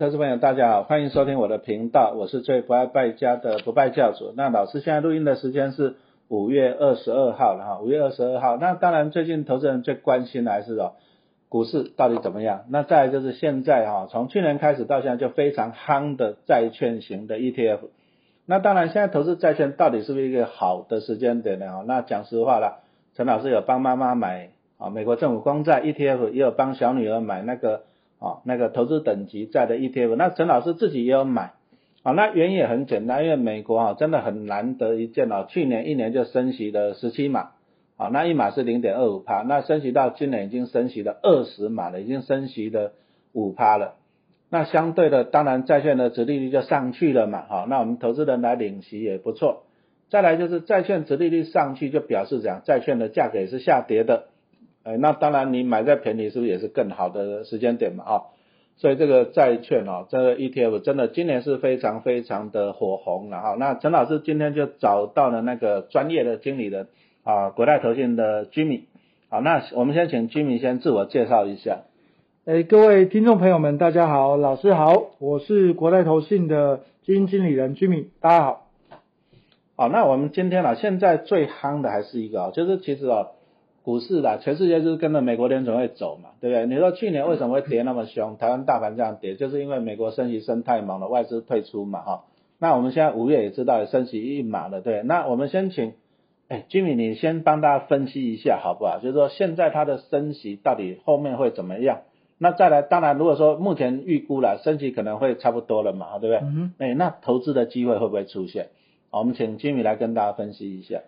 投资朋友，大家好，欢迎收听我的频道，我是最不爱败家的不败教主。那老师现在录音的时间是五月二十二号了哈，五月二十二号。那当然，最近投资人最关心的还是哦，股市到底怎么样？那再就是现在哈，从去年开始到现在就非常夯的债券型的 ETF。那当然，现在投资债券到底是不是一个好的时间点呢？那讲实话了，陈老师有帮妈妈买啊美国政府公债 ETF，也有帮小女儿买那个。啊，那个投资等级债的 ETF，那陈老师自己也有买，啊，那原因也很简单，因为美国啊真的很难得一见哦，去年一年就升息了十七码，啊，那一码是零点二五帕，那升息到今年已经升息了二十码了，已经升息了五帕了，那相对的，当然债券的殖利率就上去了嘛，好，那我们投资人来领息也不错，再来就是债券殖利率上去，就表示讲债券的价格也是下跌的。哎，那当然，你买在便宜是不是也是更好的时间点嘛？啊，所以这个债券哦，这个 ETF 真的今年是非常非常的火红了哈。那陈老师今天就找到了那个专业的经理人啊，国泰投信的 Jimmy。好，那我们先请 Jimmy 先自我介绍一下。哎，各位听众朋友们，大家好，老师好，我是国泰投信的基金经理人 Jimmy，大家好。好，那我们今天啊，现在最夯的还是一个啊，就是其实啊。股市啦，全世界就是跟着美国联准会走嘛，对不对？你说去年为什么会跌那么凶？台湾大盘这样跌，就是因为美国升息升太猛了，外资退出嘛，哈。那我们现在五月也知道升息一码了，对。那我们先请，哎，Jimmy，你先帮大家分析一下好不好？就是说现在它的升息到底后面会怎么样？那再来，当然如果说目前预估了升息可能会差不多了嘛，对不对？嗯。哎，那投资的机会会不会出现？好，我们请 Jimmy 来跟大家分析一下。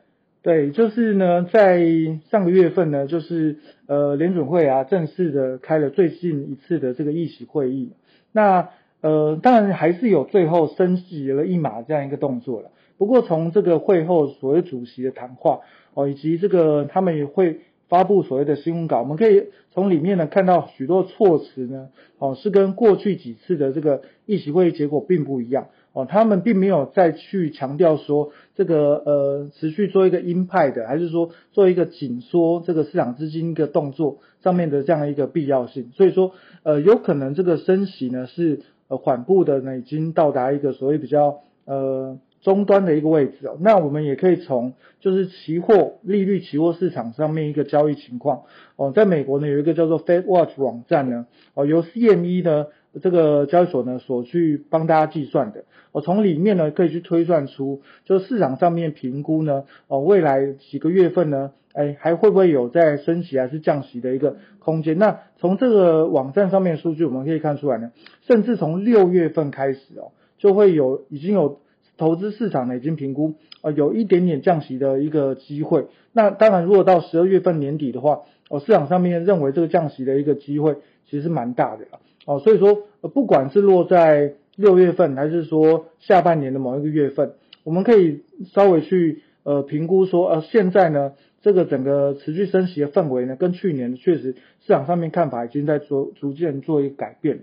对，就是呢，在上个月份呢，就是呃联准会啊正式的开了最近一次的这个议息会议。那呃当然还是有最后升级了一码这样一个动作了。不过从这个会后所谓主席的谈话哦，以及这个他们也会发布所谓的新闻稿，我们可以从里面呢看到许多措辞呢哦是跟过去几次的这个议席会议结果并不一样。哦，他们并没有再去强调说这个呃持续做一个鹰派的，还是说做一个紧缩这个市场资金一个动作上面的这样一个必要性。所以说呃有可能这个升息呢是呃缓步的呢已经到达一个所谓比较呃终端的一个位置哦。那我们也可以从就是期货利率期货市场上面一个交易情况哦，在美国呢有一个叫做 Fed Watch 网站呢哦由 CME 呢。这个交易所呢所去帮大家计算的，我从里面呢可以去推算出，就是市场上面评估呢，哦未来几个月份呢，哎还会不会有在升息还是降息的一个空间？那从这个网站上面数据我们可以看出来呢，甚至从六月份开始哦，就会有已经有投资市场呢已经评估，呃有一点点降息的一个机会。那当然如果到十二月份年底的话，哦市场上面认为这个降息的一个机会其实蛮大的。哦，所以说，不管是落在六月份，还是说下半年的某一个月份，我们可以稍微去呃评估说，呃，现在呢，这个整个持续升息的氛围呢，跟去年确实市场上面看法已经在逐逐渐做一个改变了。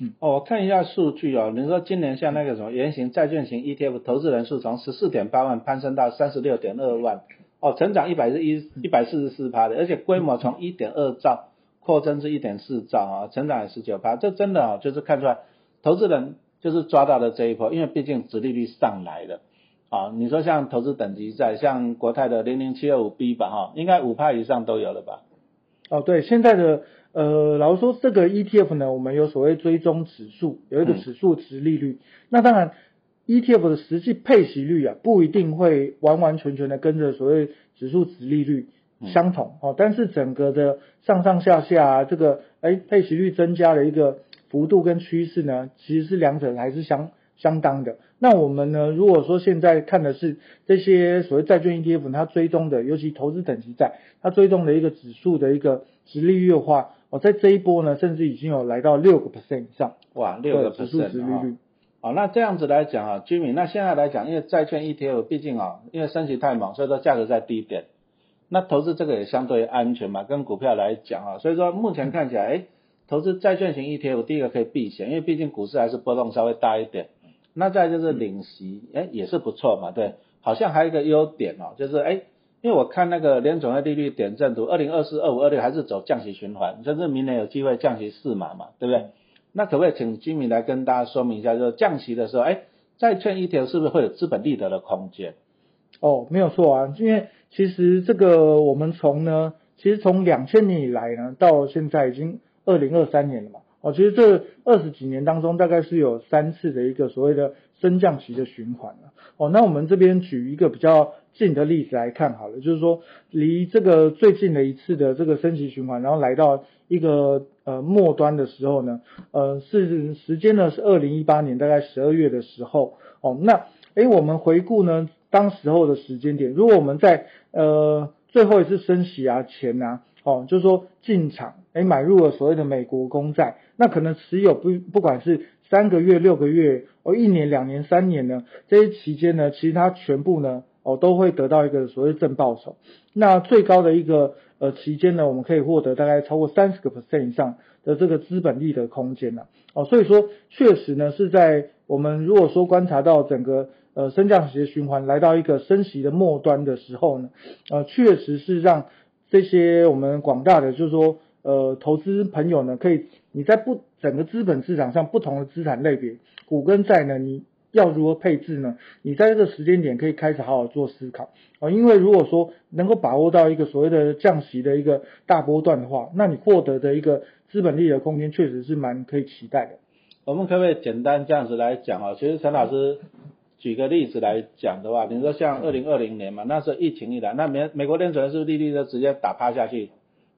嗯，哦，我看一下数据哦，你说今年像那个什么圆形债券型 ETF 投资人数从十四点八万攀升到三十六点二万，哦，成长一百一一百四十四趴的，而且规模从一点二兆。扩增是一点四兆啊，成长也十九趴，这真的啊，就是看出来投资人就是抓到了这一波，因为毕竟殖利率上来了啊。你说像投资等级在像国泰的零零七二五 B 吧哈，应该五趴以上都有了吧？哦，对，现在的呃，老实说这个 ETF 呢，我们有所谓追踪指数，有一个指数值利率。那当然 ETF 的实际配息率啊，不一定会完完全全的跟着所谓指数值利率。相同哦，但是整个的上上下下这个哎配息率增加的一个幅度跟趋势呢，其实是两者还是相相当的。那我们呢，如果说现在看的是这些所谓债券 ETF，它追踪的，尤其投资等级债，它追踪的一个指数的一个值利率的话，哦，在这一波呢，甚至已经有来到六个 percent 以上。哇，六个指数值利率。好，那这样子来讲啊，Jimmy，那现在来讲，因为债券 ETF 毕竟啊，因为升息太猛，所以说价格在低点。那投资这个也相对安全嘛，跟股票来讲啊，所以说目前看起来，哎，投资债券型 ETF 第一个可以避险，因为毕竟股市还是波动稍微大一点。那再就是领息，哎，也是不错嘛，对。好像还有一个优点哦，就是哎，因为我看那个联总的利率点阵图，二零二四、二五、二六还是走降息循环，甚至明年有机会降息四码嘛，对不对？那可不可以请居民来跟大家说明一下，就是降息的时候，哎，债券 ETF 是不是会有资本利得的空间？哦，没有错啊，因为其实这个我们从呢，其实从两千年以来呢，到现在已经二零二三年了嘛。哦，其实这二十几年当中，大概是有三次的一个所谓的升降息的循环了。哦，那我们这边举一个比较近的例子来看好了，就是说离这个最近的一次的这个升级循环，然后来到一个呃末端的时候呢，呃是时间呢是二零一八年大概十二月的时候。哦，那诶我们回顾呢当时候的时间点，如果我们在呃最后一次升息啊前啊。哦，就是说进场，哎，买入了所谓的美国公债，那可能持有不不管是三个月、六个月，哦，一年、两年、三年呢，这些期间呢，其实它全部呢，哦，都会得到一个所谓正报酬。那最高的一个呃期间呢，我们可以获得大概超过三十个 percent 以上的这个资本利的空间呢。哦，所以说确实呢，是在我们如果说观察到整个呃升降息循环来到一个升息的末端的时候呢，呃，确实是让。这些我们广大的就是说，呃，投资朋友呢，可以你在不整个资本市场上不同的资产类别，股跟债呢，你要如何配置呢？你在这个时间点可以开始好好做思考啊，因为如果说能够把握到一个所谓的降息的一个大波段的话，那你获得的一个资本利的空间确实是蛮可以期待的。我们可不可以简单这样子来讲啊？其实陈老师。举个例子来讲的话，你说像二零二零年嘛，那时候疫情一来，那美美国联准是不是利率就直接打趴下去，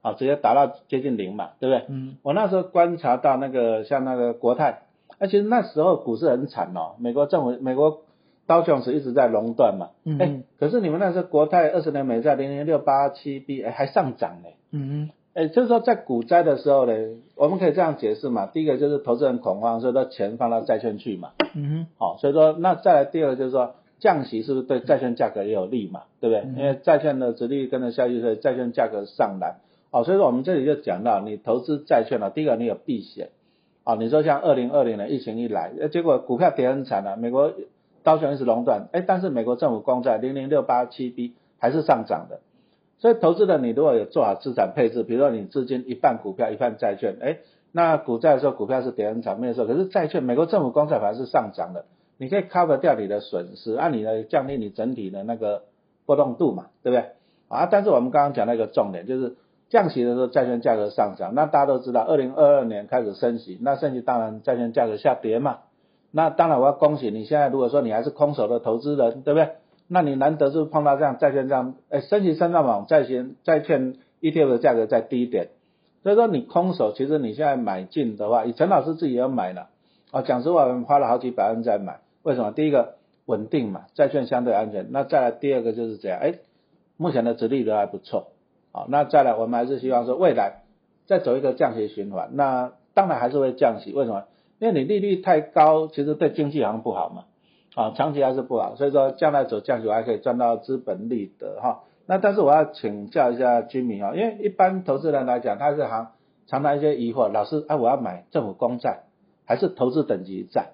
啊，直接打到接近零嘛，对不对？嗯。我那时候观察到那个像那个国泰，而且那时候股市很惨哦，美国政府美国道琼斯一直在垄断嘛，嗯。哎，可是你们那时候国泰二十年美债零零六八七 B 哎还上涨呢，嗯嗯。哎，就是说在股灾的时候呢，我们可以这样解释嘛。第一个就是投资人恐慌，所以说钱放到债券去嘛。嗯哼。好，所以说那再来第二个就是说降息是不是对债券价格也有利嘛？对不对？因为债券的殖利率跟着下去，所以债券价格上来。哦，所以说我们这里就讲到，你投资债券了，第一个你有避险。哦，你说像二零二零年疫情一来，结果股票跌很惨了，美国道琼斯垄断，哎，但是美国政府公债零零六八七 B 还是上涨的。所以投资的，你如果有做好资产配置，比如说你资金一半股票一半债券，哎，那股债的时候股票是跌很惨，没有错。可是债券，美国政府公债反而是上涨的，你可以 cover 掉你的损失，按你的降低你整体的那个波动度嘛，对不对？啊，但是我们刚刚讲那个重点就是降息的时候债券价格上涨，那大家都知道，二零二二年开始升息，那升息当然债券价格下跌嘛。那当然我要恭喜你现在如果说你还是空手的投资人，对不对？那你难得是碰到这样债券这样，哎，升级升到往债券债券 ETF 的价格再低一点，所以说你空手，其实你现在买进的话，以陈老师自己要买了，啊，讲实话，我们花了好几百万在买，为什么？第一个稳定嘛，债券相对安全，那再来第二个就是这样，哎，目前的殖利率还不错，好，那再来我们还是希望说未来再走一个降息循环，那当然还是会降息，为什么？因为你利率太高，其实对经济好像不好嘛。啊，长期还是不好，所以说将来走降息还可以赚到资本利得哈。那但是我要请教一下居民啊，因为一般投资人来讲，他是常常常一些疑惑，老师啊，我要买政府公债还是投资等级债？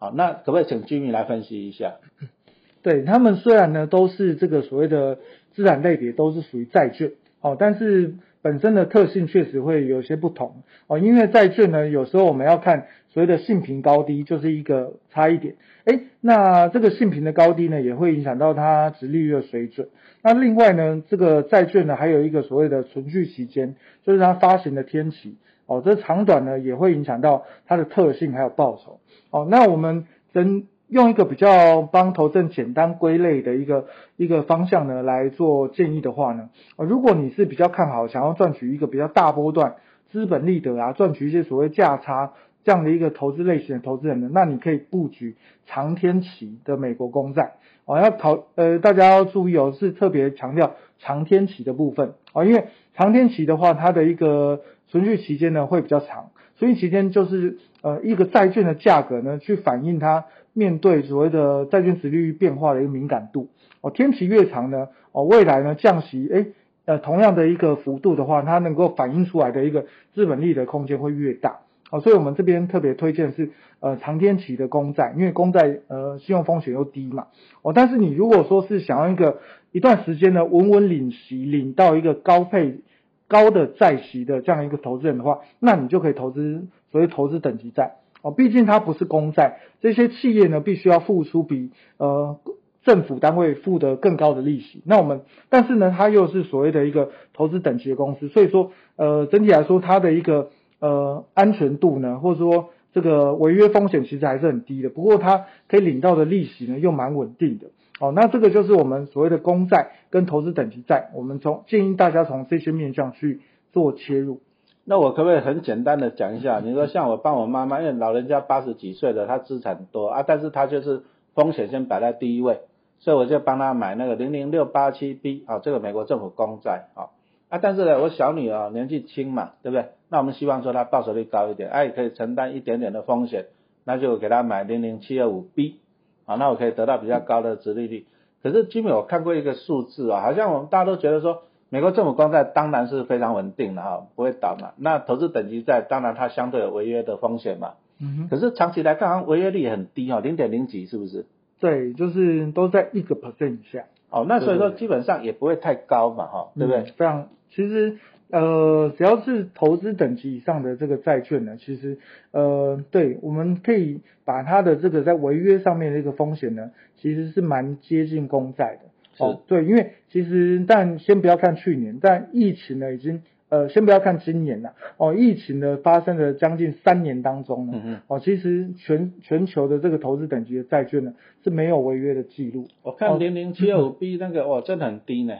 好，那可不可以请居民来分析一下？对他们虽然呢都是这个所谓的资产类别，都是属于债券，哦，但是。本身的特性确实会有些不同哦，因为债券呢，有时候我们要看所谓的性平高低，就是一个差一点。哎，那这个性平的高低呢，也会影响到它值利率的水准。那另外呢，这个债券呢，还有一个所谓的存续期间，就是它发行的天期哦，这长短呢，也会影响到它的特性还有报酬哦。那我们真。用一个比较帮投资简单归类的一个一个方向呢来做建议的话呢，如果你是比较看好想要赚取一个比较大波段资本利得啊，赚取一些所谓价差这样的一个投资类型的投资人呢，那你可以布局长天期的美国公债。哦，要考呃大家要注意哦，是特别强调长天期的部分。啊，因为长天期的话，它的一个存续期间呢会比较长，存续期间就是呃一个债券的价格呢去反映它。面对所谓的债券值利率变化的一个敏感度，哦，天期越长呢，哦，未来呢降息，哎，呃，同样的一个幅度的话，它能够反映出来的一个资本利的空间会越大，哦，所以我们这边特别推荐是呃长天期的公债，因为公债呃信用风险又低嘛，哦，但是你如果说是想要一个一段时间呢稳稳领息，领到一个高配。高的债息的这样一个投资人的话，那你就可以投资所谓投资等级债哦，毕竟它不是公债，这些企业呢必须要付出比呃政府单位付的更高的利息。那我们但是呢，它又是所谓的一个投资等级的公司，所以说呃整体来说它的一个呃安全度呢，或者说这个违约风险其实还是很低的。不过它可以领到的利息呢又蛮稳定的。哦，那这个就是我们所谓的公债跟投资等级债，我们从建议大家从这些面向去做切入。那我可不可以很简单的讲一下？你说像我帮我妈妈，因为老人家八十几岁了，她资产多啊，但是她就是风险先摆在第一位，所以我就帮她买那个零零六八七 B 啊，这个美国政府公债啊啊，但是呢，我小女儿年纪轻嘛，对不对？那我们希望说她报酬率高一点，哎，可以承担一点点的风险，那就给她买零零七二五 B。啊，那我可以得到比较高的殖利率。可是基本我看过一个数字啊，好像我们大家都觉得说，美国政府公债当然是非常稳定的哈，不会倒嘛。那投资等级债当然它相对有违约的风险嘛。嗯哼。可是长期来看，好像违约率很低哦，零点零几是不是？对，就是都在一个 percent 以下。哦，那所以说基本上也不会太高嘛，哈，对不对？非常，其实。呃，只要是投资等级以上的这个债券呢，其实呃，对，我们可以把它的这个在违约上面的一个风险呢，其实是蛮接近公债的。哦，对，因为其实但先不要看去年，但疫情呢已经呃，先不要看今年了。哦，疫情呢发生了将近三年当中呢，哦，其实全全球的这个投资等级的债券呢是没有违约的记录。我看零零七二五 B 那个，哇，真的很低呢。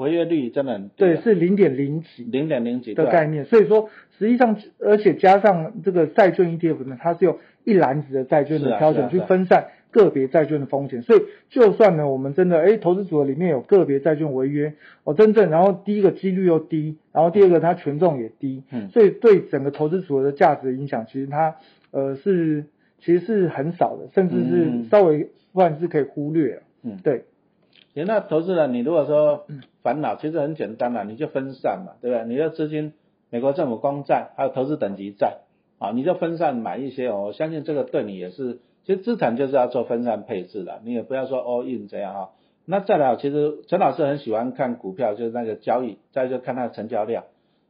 违约率真的很对，是零点零几，零点零几的概念。所以说，实际上，而且加上这个债券 ETF 呢，它是用一篮子的债券的挑选去分散个别债券的风险。所以，就算呢，我们真的哎，投资组合里面有个别债券违约，哦，真正然后第一个几率又低，然后第二个它权重也低，嗯，所以对整个投资组合的价值影响，其实它呃是其实是很少的，甚至是稍微算是可以忽略嗯，对。那投资人，你如果说烦恼，其实很简单嘛，你就分散嘛，对不对？你的资金，美国政府公债，还有投资等级债，啊，你就分散买一些哦。我相信这个对你也是，其实资产就是要做分散配置的，你也不要说 all in 这样哈。那再来，其实陈老师很喜欢看股票，就是那个交易，再就看它的成交量，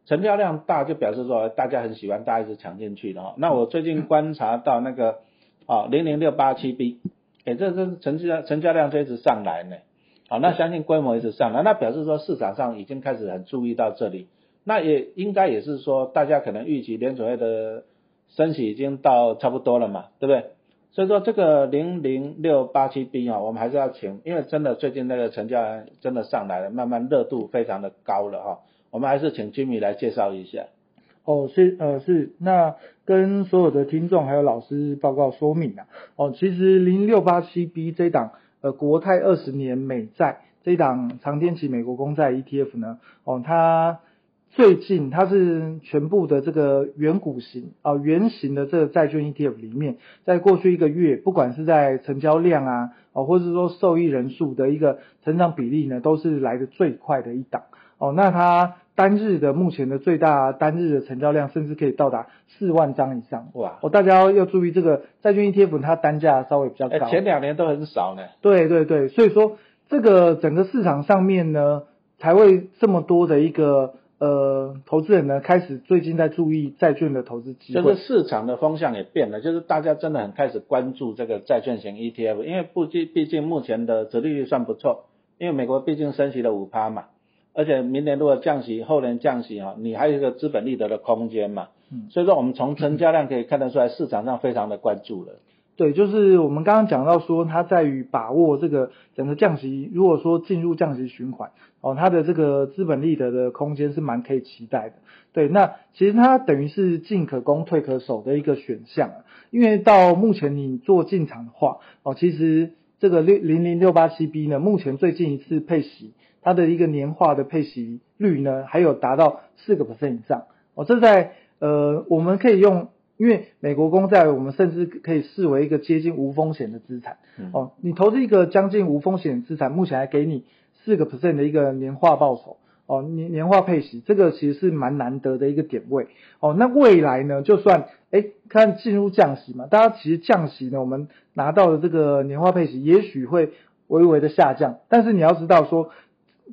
成交量大就表示说大家很喜欢，大家一直抢进去的哈。那我最近观察到那个啊零零六八七 B，哎，这这成交成交量就一直上来呢。好，那相信规模一直上来，那表示说市场上已经开始很注意到这里，那也应该也是说大家可能预期联储会的升息已经到差不多了嘛，对不对？所以说这个零零六八七 B 啊，我们还是要请，因为真的最近那个成交量真的上来了，慢慢热度非常的高了哈，我们还是请居民来介绍一下。哦，是呃是，那跟所有的听众还有老师报告说明啊，哦，其实零六八七 B 这档。呃，国泰二十年美债这一档长天期美国公债 ETF 呢，哦，它最近它是全部的这个原股型啊，原型的这个债券 ETF 里面，在过去一个月，不管是在成交量啊，哦，或者是说受益人数的一个成长比例呢，都是来的最快的一档。哦，那它单日的目前的最大单日的成交量，甚至可以到达四万张以上。哇！哦，大家要要注意这个债券 ETF，它单价稍微比较高。前两年都很少呢。对对对，所以说这个整个市场上面呢，才会这么多的一个呃投资人呢，开始最近在注意债券的投资机会。就是市场的风向也变了，就是大家真的很开始关注这个债券型 ETF，因为不毕毕竟目前的折利率算不错，因为美国毕竟升息了五趴嘛。而且明年如果降息，后年降息啊，你还有一个资本利得的空间嘛。嗯，所以说我们从成交量可以看得出来，市场上非常的关注了。对，就是我们刚刚讲到说，它在于把握这个整个降息，如果说进入降息循环，哦，它的这个资本利得的空间是蛮可以期待的。对，那其实它等于是进可攻退可守的一个选项，因为到目前你做进场的话，哦，其实这个六零零六八七 B 呢，目前最近一次配息。它的一个年化的配息率呢，还有达到四个 percent 以上哦。这在呃，我们可以用，因为美国公债，我们甚至可以视为一个接近无风险的资产哦。你投资一个将近无风险资产，目前还给你四个 percent 的一个年化报酬哦，年年化配息，这个其实是蛮难得的一个点位哦。那未来呢，就算哎看进入降息嘛，大家其实降息呢，我们拿到的这个年化配息也许会微微的下降，但是你要知道说。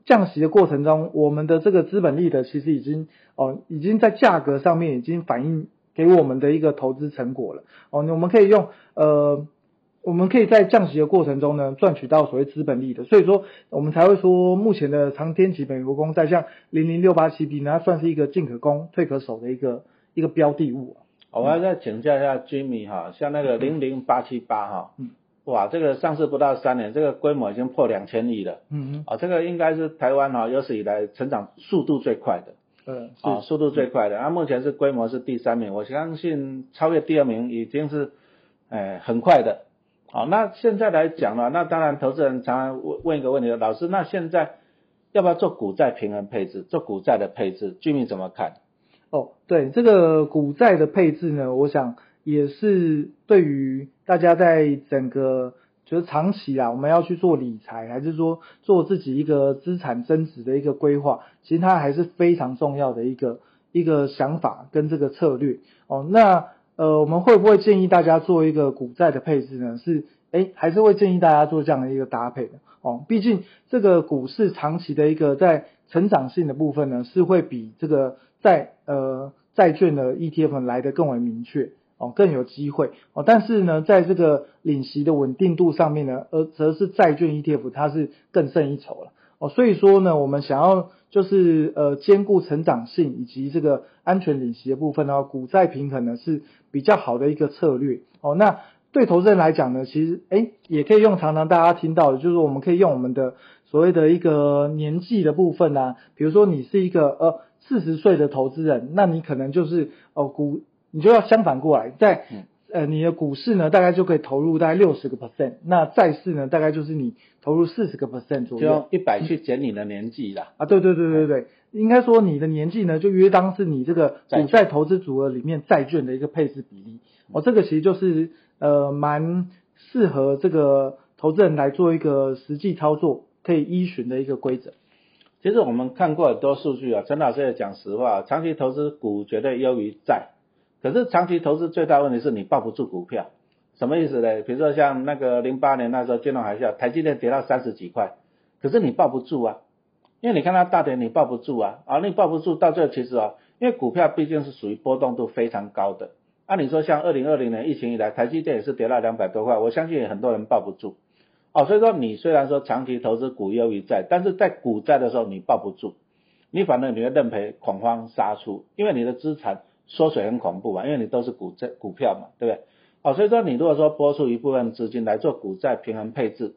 降息的过程中，我们的这个资本利得其实已经哦，已经在价格上面已经反映给我们的一个投资成果了哦，我们可以用呃。我们可以在降息的过程中呢，赚取到所谓资本利的，所以说我们才会说，目前的长天期美国公债像零零六八七 B 呢，它算是一个进可攻退可守的一个一个标的物。我要再请教一下 Jimmy 哈，像那个零零八七八哈，嗯，哇，这个上市不到三年，这个规模已经破两千亿了，嗯嗯，啊，这个应该是台湾哈有史以来成长速度最快的，嗯，啊，速度最快的，啊，目前是规模是第三名，我相信超越第二名已经是，哎，很快的。好，那现在来讲呢，那当然投资人常常问问一个问题，老师，那现在要不要做股债平衡配置？做股债的配置，居民怎么看？哦，对，这个股债的配置呢，我想也是对于大家在整个就是长期啊，我们要去做理财，还是说做自己一个资产增值的一个规划，其实它还是非常重要的一个一个想法跟这个策略。哦，那。呃，我们会不会建议大家做一个股债的配置呢？是，哎，还是会建议大家做这样的一个搭配的哦。毕竟这个股市长期的一个在成长性的部分呢，是会比这个债呃债券的 ETF 来的更为明确哦，更有机会哦。但是呢，在这个领息的稳定度上面呢，而则是债券 ETF 它是更胜一筹了哦。所以说呢，我们想要。就是呃兼顾成长性以及这个安全领息的部分呢，股债平衡呢是比较好的一个策略哦。那对投资人来讲呢，其实哎也可以用常常大家听到的，就是我们可以用我们的所谓的一个年纪的部分啊，比如说你是一个呃四十岁的投资人，那你可能就是哦股你就要相反过来在。呃，你的股市呢，大概就可以投入大概六十个 percent，那债市呢，大概就是你投入四十个 percent 左右。就一百去减你的年纪啦。啊，对对对对对，应该说你的年纪呢，就约当是你这个股债投资组合里面债券的一个配置比例。哦，这个其实就是呃蛮适合这个投资人来做一个实际操作可以依循的一个规则。其实我们看过很多数据啊，陈老师也讲实话，长期投资股绝对优于债。可是长期投资最大问题是你抱不住股票，什么意思呢？比如说像那个零八年那时候金融海啸，台积电跌到三十几块，可是你抱不住啊，因为你看它大跌你抱不住啊，啊你抱不住到最后其实啊，因为股票毕竟是属于波动度非常高的，按理说像二零二零年疫情以来，台积电也是跌到两百多块，我相信很多人抱不住，哦，所以说你虽然说长期投资股优于债，但是在股债的时候你抱不住，你反正你会认赔恐慌杀出，因为你的资产。缩水很恐怖嘛，因为你都是股债股票嘛，对不对？哦，所以说你如果说拨出一部分资金来做股债平衡配置，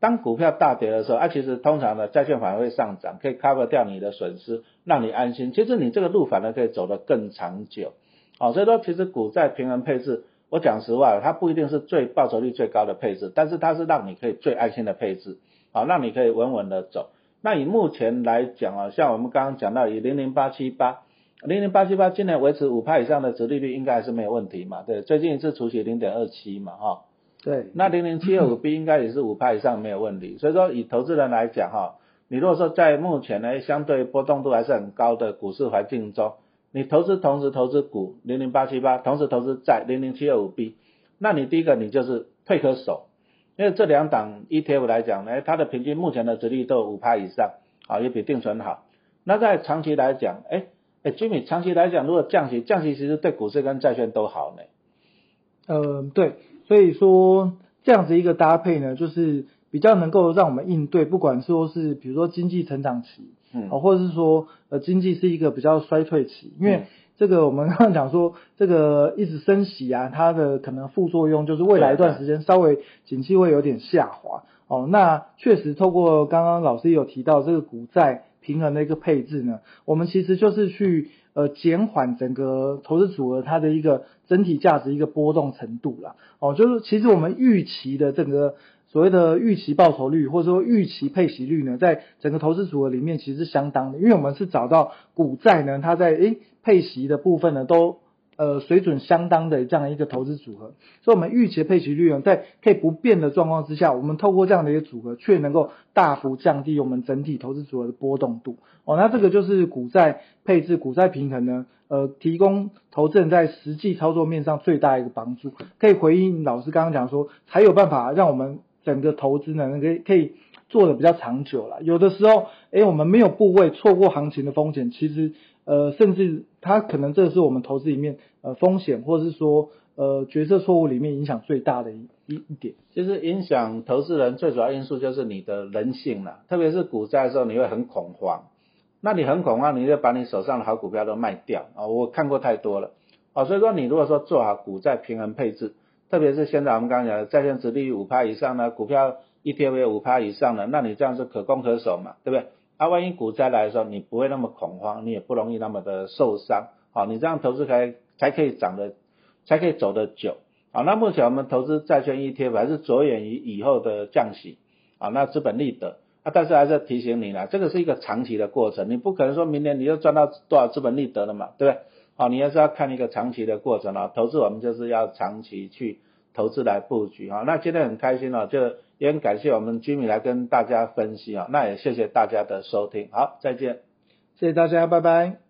当股票大跌的时候，啊，其实通常呢债券反而会上涨，可以 cover 掉你的损失，让你安心。其实你这个路反而可以走得更长久。哦，所以说其实股债平衡配置，我讲实话，它不一定是最报酬率最高的配置，但是它是让你可以最安心的配置，好，让你可以稳稳的走。那以目前来讲啊，像我们刚刚讲到以零零八七八。零零八七八今年维持五派以上的殖利率应该还是没有问题嘛？对，最近一次除息零点二七嘛，哈。对。那零零七二五 B 应该也是五派以上没有问题，所以说以投资人来讲哈，你如果说在目前呢相对波动度还是很高的股市环境中，你投资同时投资股零零八七八，同时投资债零零七二五 B，那你第一个你就是退可守，因为这两档 ETF 来讲呢，它的平均目前的折率都有五派以上，啊，也比定存好。那在长期来讲，哎。哎，Jimmy，长期来讲，如果降息，降息其实对股市跟债券都好呢。呃，对，所以说这样子一个搭配呢，就是比较能够让我们应对，不管说是比如说经济成长期，嗯，或者是说呃经济是一个比较衰退期，因为这个我们 刚刚讲说这个一直升息啊，它的可能副作用就是未来一段时间稍微景气会有点下滑。哦，那确实透过刚刚老师有提到这个股债。平衡的一个配置呢，我们其实就是去呃减缓整个投资组合它的一个整体价值一个波动程度啦。哦，就是其实我们预期的整个所谓的预期报酬率或者说预期配息率呢，在整个投资组合里面其实是相当的，因为我们是找到股债呢，它在诶配息的部分呢都。呃，水准相当的这样一个投资组合，所以我们预期配息率呢，在可以不变的状况之下，我们透过这样的一个组合，却能够大幅降低我们整体投资组合的波动度。哦，那这个就是股债配置、股债平衡呢，呃，提供投资人在实际操作面上最大一个帮助，可以回应老师刚刚讲说，才有办法让我们整个投资呢，可以可以做的比较长久了。有的时候，哎，我们没有部位，错过行情的风险，其实呃，甚至它可能这是我们投资里面呃风险，或者是说呃决策错误里面影响最大的一一点。其实影响投资人最主要因素就是你的人性了，特别是股灾的时候，你会很恐慌。那你很恐慌，你就把你手上的好股票都卖掉啊！我看过太多了啊，所以说你如果说做好股债平衡配置，特别是现在我们刚讲的债券值利率五趴以上呢，股票 ETF 五趴以上的，那你这样是可攻可守嘛，对不对？啊，万一股灾来的时候，你不会那么恐慌，你也不容易那么的受伤，好，你这样投资才才可以涨得，才可以走得久啊。那目前我们投资债券 ETF 还是着眼于以后的降息啊，那资本利得。啊，但是还是提醒你啦，这个是一个长期的过程，你不可能说明年你就赚到多少资本利得了嘛，对不对？好，你还是要看一个长期的过程啊。投资我们就是要长期去投资来布局啊。那今天很开心哦，就也很感谢我们居民来跟大家分析啊。那也谢谢大家的收听，好，再见，谢谢大家，拜拜。